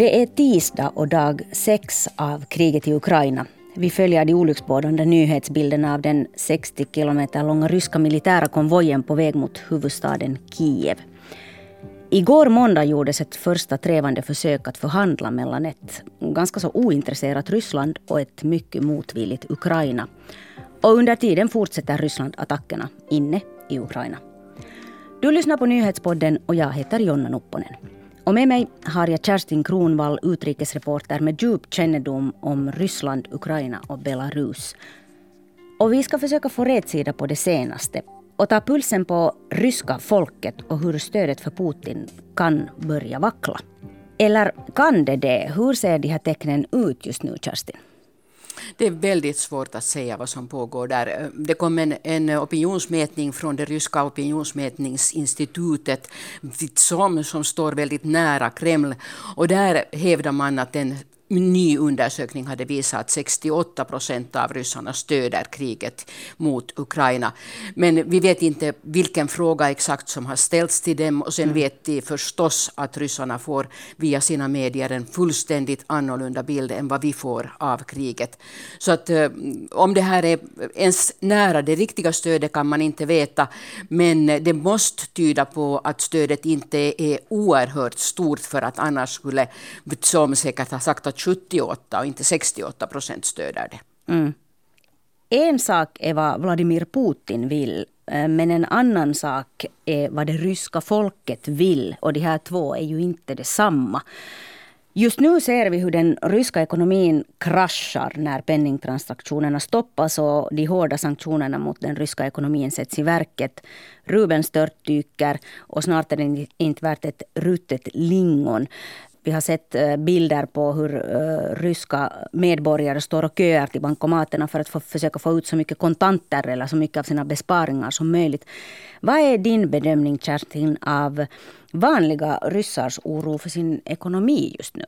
Det är tisdag och dag sex av kriget i Ukraina. Vi följer de olycksbådande nyhetsbilderna av den 60 kilometer långa ryska militära konvojen på väg mot huvudstaden Kiev. Igår måndag gjordes ett första trevande försök att förhandla mellan ett ganska så ointresserat Ryssland och ett mycket motvilligt Ukraina. Och under tiden fortsätter Ryssland attackerna inne i Ukraina. Du lyssnar på nyhetspodden och jag heter Jonna Nupponen. Och med mig har jag Kerstin Kronvall, utrikesreporter med djup kännedom om Ryssland, Ukraina och Belarus. Och vi ska försöka få rätsida på det senaste och ta pulsen på ryska folket och hur stödet för Putin kan börja vackla. Eller kan det det? Hur ser de här tecknen ut just nu, Kerstin? Det är väldigt svårt att säga vad som pågår där. Eh, det kom en, en opinionsmätning från det ryska opinionsmätningsinstitutet som, som står väldigt nära Kreml. Och där hävdar man att den ny undersökning hade visat att 68 procent av ryssarna stöder kriget mot Ukraina. Men vi vet inte vilken fråga exakt som har ställts till dem och sen mm. vet de förstås att ryssarna får via sina medier en fullständigt annorlunda bild än vad vi får av kriget. Så att eh, om det här är ens nära det riktiga stödet kan man inte veta, men det måste tyda på att stödet inte är oerhört stort för att annars skulle, som säkert har sagt, att 78 och inte 68 procent stöder det. Mm. En sak är vad Vladimir Putin vill men en annan sak är vad det ryska folket vill. Och de här två är ju inte detsamma. Just nu ser vi hur den ryska ekonomin kraschar när penningtransaktionerna stoppas och de hårda sanktionerna mot den ryska ekonomin sätts i verket. Rubeln störtdyker och snart är den inte värt ett ruttet lingon. Vi har sett eh, bilder på hur eh, ryska medborgare står och köar till bankomaterna för att få, försöka få ut så mycket kontanter eller så mycket av sina besparingar som möjligt. Vad är din bedömning, Kerstin, av vanliga ryssars oro för sin ekonomi just nu?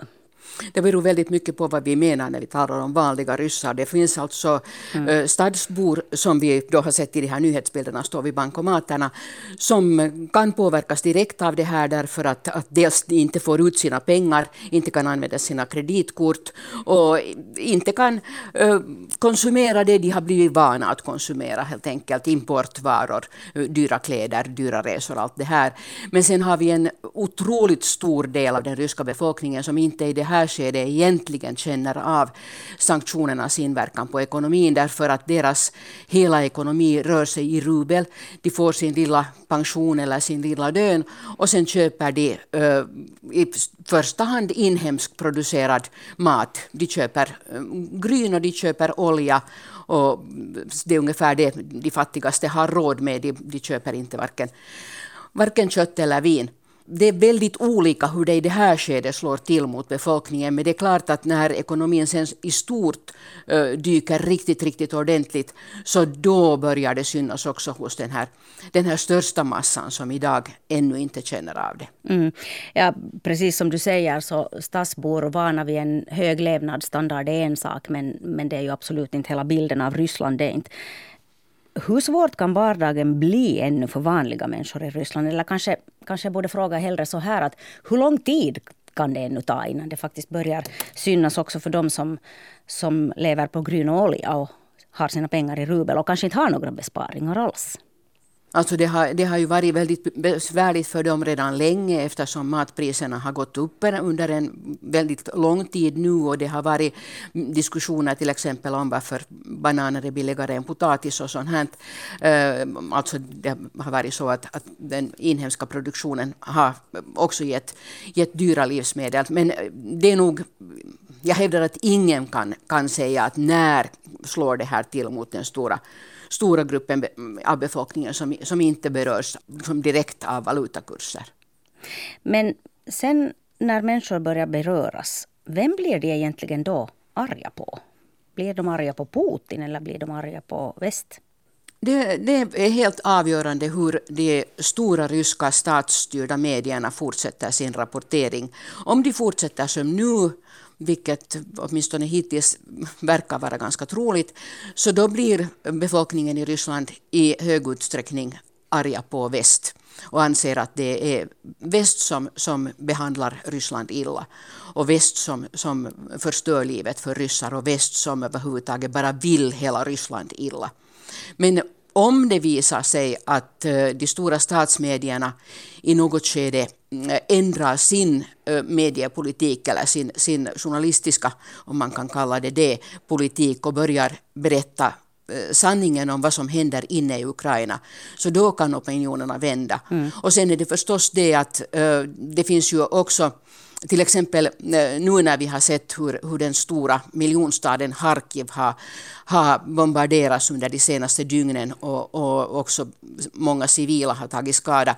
Det beror väldigt mycket på vad vi menar när vi talar om vanliga ryssar. Det finns alltså mm. uh, stadsbor som vi då har sett i de här nyhetsbilderna stå vid bankomaterna som kan påverkas direkt av det här därför att, att dels de inte får ut sina pengar, inte kan använda sina kreditkort och inte kan uh, konsumera det de har blivit vana att konsumera, helt enkelt importvaror, uh, dyra kläder, dyra resor, allt det här. Men sen har vi en otroligt stor del av den ryska befolkningen som inte i det här skedet egentligen känner av sanktionernas inverkan på ekonomin därför att deras hela ekonomi rör sig i rubel. De får sin lilla pension eller sin lilla lön och sen köper de uh, i första hand inhemskt producerad mat. De köper uh, gryn och de köper olja och det är ungefär det de fattigaste har råd med. De, de köper inte varken, varken kött eller vin det är väldigt olika hur det i det här skedet slår till mot befolkningen. Men det är klart att när ekonomin sen i stort eh, dyker riktigt, riktigt ordentligt, så då börjar det synas också hos den här, den här största massan som idag ännu inte känner av det. Mm. Ja, precis som du säger så stadsbor vana vid en hög levnadsstandard är en sak, men, men det är ju absolut inte hela bilden av Ryssland. Det är inte. Hur svårt kan vardagen bli ännu för vanliga människor i Ryssland? Eller kanske, kanske jag borde fråga hellre så här att hur lång tid kan det ännu ta innan det faktiskt börjar synas också för de som, som lever på gryn och olja och har sina pengar i rubel och kanske inte har några besparingar alls? Alltså det, har, det har ju varit väldigt besvärligt för dem redan länge eftersom matpriserna har gått upp under en väldigt lång tid nu och det har varit diskussioner till exempel om varför bananer är billigare än potatis och sånt här. Eh, alltså det har varit så att, att den inhemska produktionen har också gett, gett dyra livsmedel. Men eh, det är nog jag hävdar att ingen kan, kan säga att när slår det här till mot den stora stora gruppen av befolkningen som, som inte berörs som direkt av valutakurser. Men sen när människor börjar beröras, vem blir de egentligen då arga på? Blir de arga på Putin eller blir de arga på väst? Det, det, är helt avgörande hur de stora ryska statsstyrda medierna fortsätter sin rapportering. Om de fortsätter som nu vilket åtminstone hittills verkar vara ganska troligt, så då blir befolkningen i Ryssland i hög utsträckning arga på väst. och anser att det är väst som, som behandlar Ryssland illa och väst som, som förstör livet för ryssar och väst som överhuvudtaget bara vill hela Ryssland illa. Men om det visar sig att eh, de stora statsmedierna i något skede eh, ändrar sin eh, mediepolitik eller sin, sin journalistiska, om man kan kalla det det, politik och börjar berätta sanningen om vad som händer inne i Ukraina, så då kan opinionerna vända. Mm. Och sen är det förstås det att det finns ju också till exempel eh, nu när vi har sett hur, hur den stora miljonstaden Harkiv har, har bombarderats under de senaste dygnen och, och också många civila har tagit skada,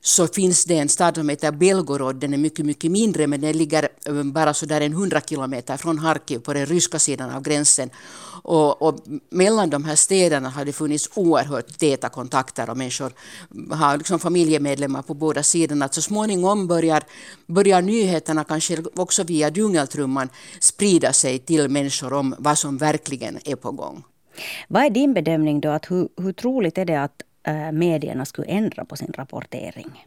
så finns det en stad som heter Belgorod. Den är mycket, mycket mindre, men den ligger eh, bara så där en hundra kilometer från Harkiv på den ryska sidan av gränsen. Och, och, mellan de här städerna har det funnits oerhört täta kontakter och människor har liksom familjemedlemmar på båda sidorna. så småningom börjar, börjar nyheterna, kanske också via djungeltrumman, sprida sig till människor om vad som verkligen är på gång. Vad är din bedömning då? Att hur, hur troligt är det att äh, medierna skulle ändra på sin rapportering?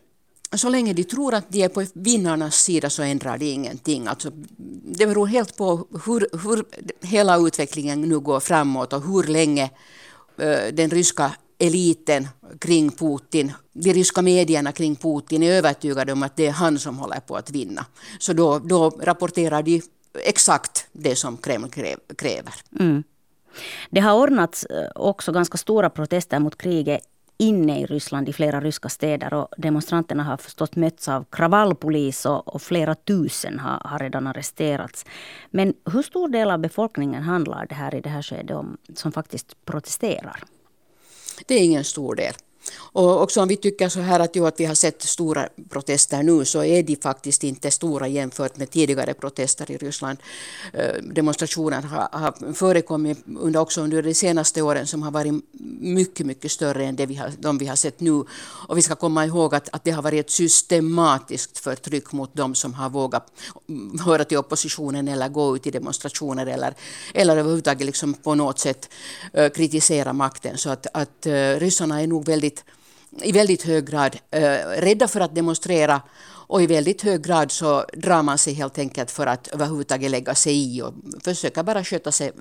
så länge de tror att de är på vinnarnas sida så ändrar de ingenting. Alltså, det beror helt på hur, hur hela utvecklingen nu går framåt och hur länge uh, den ryska eliten kring Putin, de ryska medierna kring Putin är övertygade om att det är han som håller på att vinna. Så då, då rapporterar de exakt det som Kreml kräver. Mm. Det har ordnats eh, också ganska stora protester mot kriget inne i Ryssland i flera ryska städer och demonstranterna har förstås mötts av kravallpolis och, och flera tusen har, har, redan arresterats. Men hur stor del av befolkningen handlar det här i det här skedet om som faktiskt protesterar? Det är ingen stor del. Och också om vi tycker så här att, jo, att vi har sett stora protester nu så är de faktiskt inte stora jämfört med tidigare protester i Ryssland. Eh, demonstrationer har, har förekommit under, också under de senaste åren som har varit mycket, mycket större än det vi har, de vi har sett nu. Och vi ska komma ihåg att, att det har varit ett systematiskt förtryck mot de som har vågat höra till oppositionen eller gå ut i demonstrationer eller, eller överhuvudtaget liksom på något sätt eh, kritisera makten. Så att, att eh, ryssarna är nog väldigt i väldigt hög grad eh, rädda för att demonstrera och i väldigt hög grad så drar man sig helt enkelt för att överhuvudtaget lägga sig i och försöka bara sköta, sig,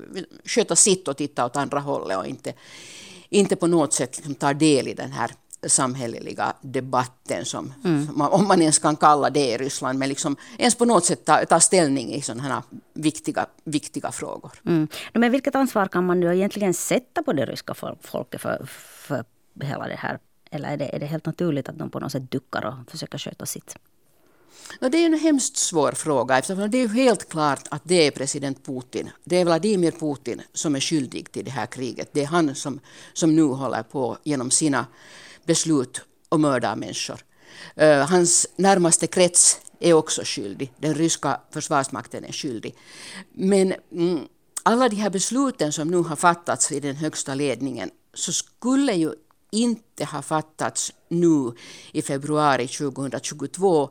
sköta sitt och titta åt andra hållet och inte, inte på något sätt liksom ta del i den här samhälleliga debatten, som, mm. om man ens kan kalla det i Ryssland, men liksom ens på något sätt ta, ta ställning i sådana här viktiga, viktiga frågor. Mm. Men vilket ansvar kan man nu egentligen sätta på det ryska folket för, för hela det här eller är det, är det helt naturligt att de på något sätt duckar och försöker sköta sitt? No, det är en hemskt svår fråga eftersom det är helt klart att det är president Putin, det är Vladimir Putin som är skyldig till det här kriget. Det är han som, som nu håller på genom sina beslut och mördar människor. Uh, hans närmaste krets är också skyldig. Den ryska försvarsmakten är skyldig. Men mm, alla de här besluten som nu har fattats i den högsta ledningen så skulle ju inte har fattats nu i februari 2022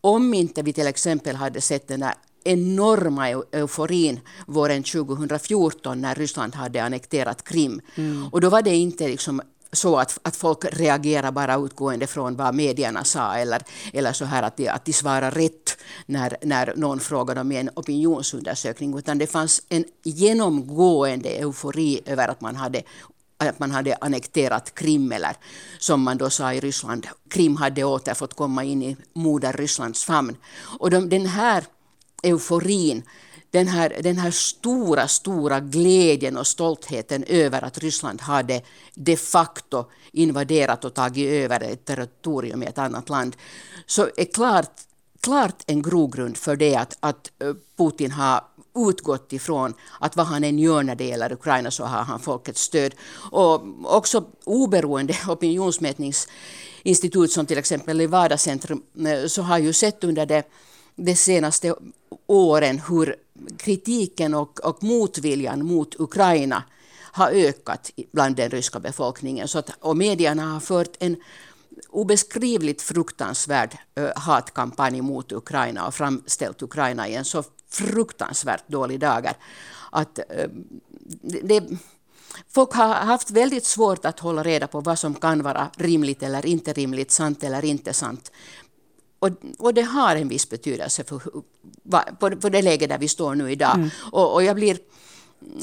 om inte vi till exempel hade sett den här enorma euforin våren 2014 när Ryssland hade annekterat Krim. Mm. Och då var det inte liksom så att, att folk reagerar bara utgående från vad medierna sa eller, eller så här att de, att de svarar rätt när, när någon frågade om en opinionsundersökning utan det fanns en genomgående eufori över att man hade att man hade annekterat Krim, eller som man då sa i Ryssland, Krim hade åter fått komma in i moder Rysslands famn. Och de, den här euforin, den här, den här stora, stora glädjen och stoltheten över att Ryssland hade de facto invaderat och tagit över ett territorium i ett annat land, så är klart, klart en grogrund för det att, att eh, Putin har utgått ifrån att vad han än gör när det gäller Ukraina så har han folkets stöd. Och också oberoende opinionsmätningsinstitut som till exempel Levada Centrum eh, så har ju sett under det, de senaste åren hur kritiken och, och motviljan mot Ukraina har ökat bland den ryska befolkningen. Så att, och medierna har fört en obeskrivligt fruktansvärd hatkampanj mot Ukraina och framställt Ukraina i en så fruktansvärt dålig dagar. Att, det, folk har haft väldigt svårt att hålla reda på vad som kan vara rimligt eller inte rimligt, sant eller inte sant. Och, och det har en viss betydelse för, för, för det läge där vi står nu idag. Mm. Och, och jag, blir,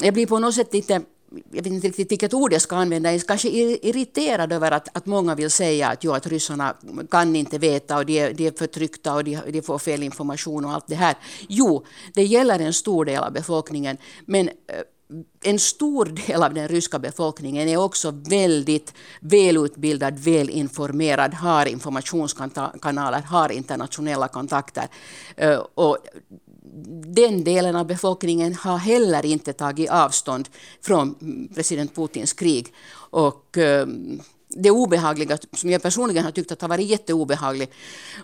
jag blir på något sätt lite jag vet inte riktigt vilket ord jag ska använda, jag är kanske irriterad över att, att många vill säga att, jo, att ryssarna kan inte veta och de är, de är förtryckta och de, de får fel information och allt det här. Jo, det gäller en stor del av befolkningen, men eh, en stor del av den ryska befolkningen är också väldigt välutbildad, välinformerad, har informationskanaler, har internationella kontakter. Eh, och den delen av befolkningen har heller inte tagit avstånd från president Putins krig. Och ehm, det obehagliga, som jag personligen har tyckt att har varit jätteobehagligt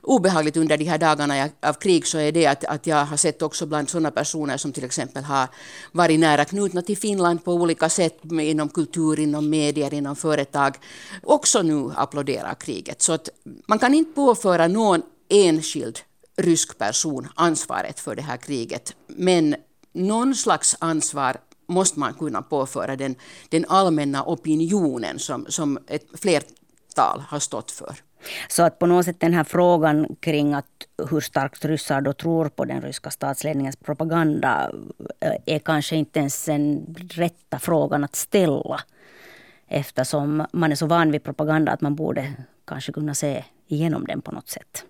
obehagligt under de här dagarna av krig, så är det att, att jag har sett också bland sådana personer som till exempel har varit nära knutna till Finland på olika sätt, inom kultur, inom medier, inom företag, också nu applåderar kriget. Så att man kan inte påföra någon enskild rysk person ansvaret för det här kriget. Men någon slags ansvar måste man kunna påföra den, den allmänna opinionen som, som ett flertal har stått för. Så att på något sätt den här frågan kring att hur starkt ryssar då tror på den ryska statsledningens propaganda eh, är kanske inte ens den rätta frågan att ställa. Eftersom man är så van vid propaganda att man borde kanske kunna se igenom den på något sätt.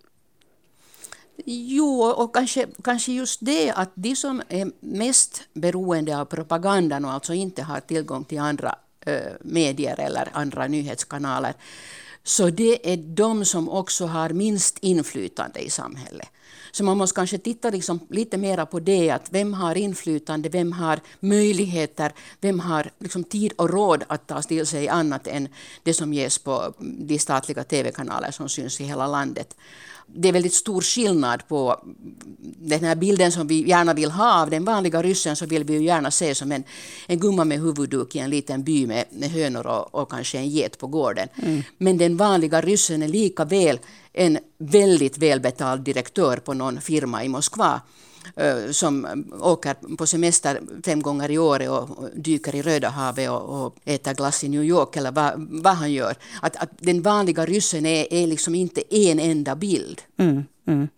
Jo, och kanske, kanske just det att de som är mest beroende av propagandan och alltså inte har tillgång till andra eh, medier eller andra nyhetskanaler, så det är de som också har minst inflytande i samhället. Så man måste kanske titta liksom lite mer på det, att vem har inflytande, vem har möjligheter, vem har liksom tid och råd att ta till sig annat än det som ges på de statliga tv-kanaler som syns i hela landet det är väldigt stor skillnad på den här bilden som vi gärna vill ha av den vanliga ryssen så vill vi ju gärna se som en, en gumma med huvudduk i en liten by med, med hönor och, och kanske en get på gården. Mm. Men den vanliga ryssen är lika väl en väldigt välbetald direktör på någon firma i Moskva eh, som åker på semester fem gånger i året och dyker i Röda havet och, och äter glass i New York eller vad, vad han gör. Att, att den vanliga ryssen är, är liksom inte en enda bild. Mm, mm.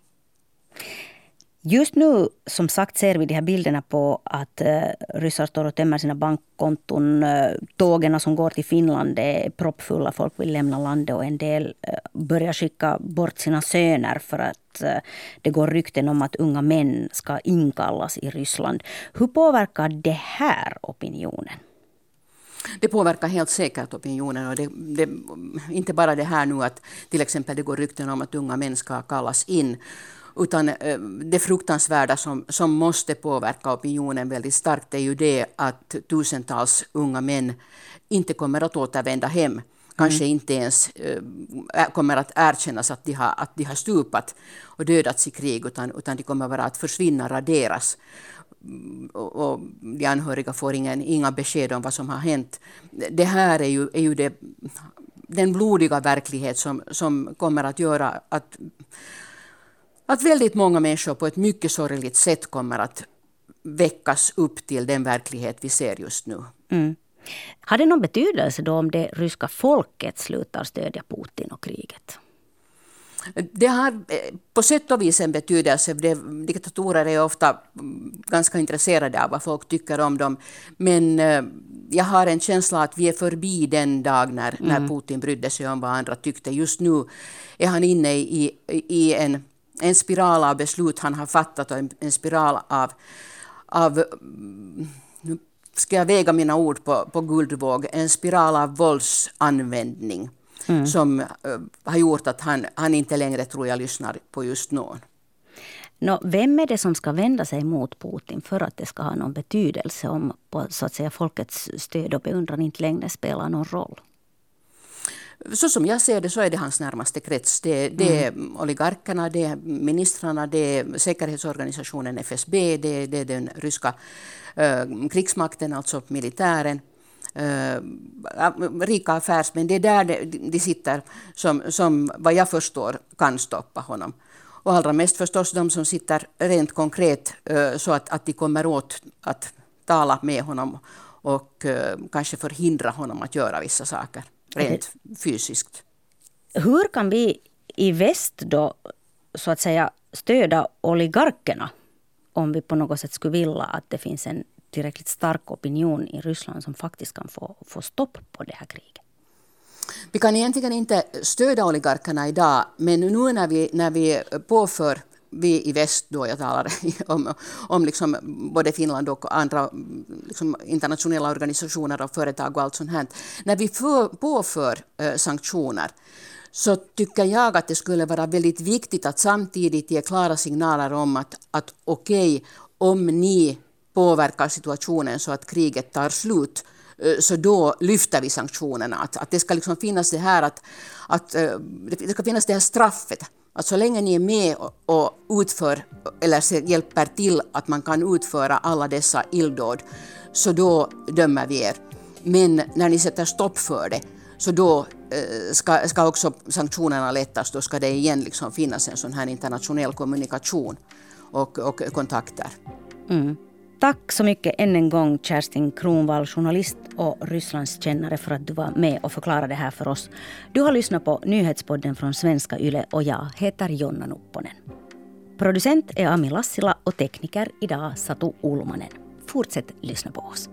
Just nu, som sagt, ser vi de här bilderna på att eh, ryssar står och tömmer sina bankkonton. Eh, Tågen som går till Finland är proppfulla. Folk vill lämna landet och en del eh, börjar skicka bort sina söner för att det går rykten om att unga män ska inkallas i Ryssland. Hur påverkar det här opinionen? Det påverkar helt säkert opinionen. Och det, det, inte bara det här nu att till exempel det går rykten om att unga män ska kallas in utan eh, det fruktansvärda som, som måste påverka opinionen väldigt starkt är ju det att tusentals unga män inte kommer att återvända hem. Kanske mm. inte ens äh, kommer att erkännas att de, har, att de har stupat och dödats i krig, utan, utan de kommer bara att försvinna, raderas. Och, och de anhöriga får ingen, inga besked om vad som har hänt. Det här är ju, är ju det, den blodiga verklighet som, som kommer att göra att att väldigt många människor på ett mycket sorgligt sätt kommer att väckas upp till den verklighet vi ser just nu. Mm. Har det någon betydelse då om det ryska folket slutar stödja Putin och kriget? Det har eh, på sätt och vis en betydelse. Diktatorer är ofta ganska intresserade av vad folk tycker om dem. Men eh, jag har en känsla att vi är förbi den dag när, mm. när Putin brydde sig om vad andra tyckte. Just nu är han inne i, i en en spiral av beslut han har fattat och en, en spiral av, av nu ska jag väga mina ord på, på guldvåg, en spiral av våldsanvändning mm. som uh, har gjort att han, han inte längre tror jag lyssnar på just någon. Nå, vem är det som ska vända sig mot Putin för att det ska ha någon betydelse om så att säga, folkets stöd och beundran inte längre spelar någon roll? Så som jag ser det så är det hans närmaste krets. Det, det är mm. oligarkerna, det är ministrarna, det är säkerhetsorganisationen FSB, det, det är den ryska äh, krigsmakten, alltså militären. Äh, rika affärsmän, det är där de, de sitter som, som vad jag förstår kan stoppa honom. Och allra mest förstås de som sitter rent konkret äh, så att, att de kommer åt att tala med honom och eh, kanske förhindra honom att göra vissa saker rent fysiskt. Hur kan vi i väst då så att säga stödja oligarkerna om vi på något sätt skulle vilja att det finns en tillräckligt stark opinion i Ryssland som faktiskt kan få, få stopp på det här kriget? Vi kan egentligen inte stödja oligarkerna idag, men nu när vi, när vi påför vi i väst, då jag talar om, om liksom både Finland och andra liksom internationella organisationer och företag och allt sånt här. När vi för, påför eh, sanktioner så tycker jag att det skulle vara väldigt viktigt att samtidigt ge klara signaler om att, att okej, okay, om ni påverkar situationen så att kriget tar slut, eh, så då lyfter vi sanktionerna. Att, att det ska liksom finnas det här att, att eh, det ska finnas det här straffet. Att så länge ni är med och utför eller hjälper till att man kan utföra alla dessa illdåd, så då dömer vi er. Men när ni sätter stopp för det, så då eh, ska, ska också sanktionerna lättas. Då ska det igen liksom finnas en sån här internationell kommunikation och, och kontakter. Mm. Tack så mycket än en gång Kerstin Kronvall, journalist och Rysslandskännare för att du var med och förklarade det här för oss. Du har lyssnat på nyhetspodden från Svenska Yle och jag heter Jonna Nupponen. Producent är Ami Lassila och tekniker idag Satu Ulmanen. Fortsätt lyssna på oss.